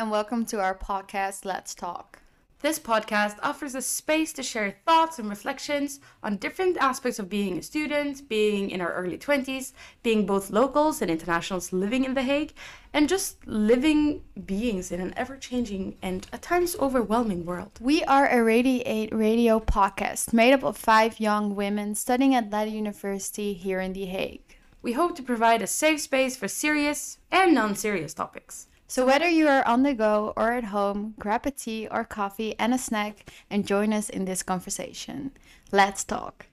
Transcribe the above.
and welcome to our podcast, Let's Talk. This podcast offers a space to share thoughts and reflections on different aspects of being a student, being in our early 20s, being both locals and internationals living in The Hague, and just living beings in an ever changing and at times overwhelming world. We are a Radiate Radio podcast made up of five young women studying at Leiden University here in The Hague. We hope to provide a safe space for serious and non serious topics. So, whether you are on the go or at home, grab a tea or coffee and a snack and join us in this conversation. Let's talk.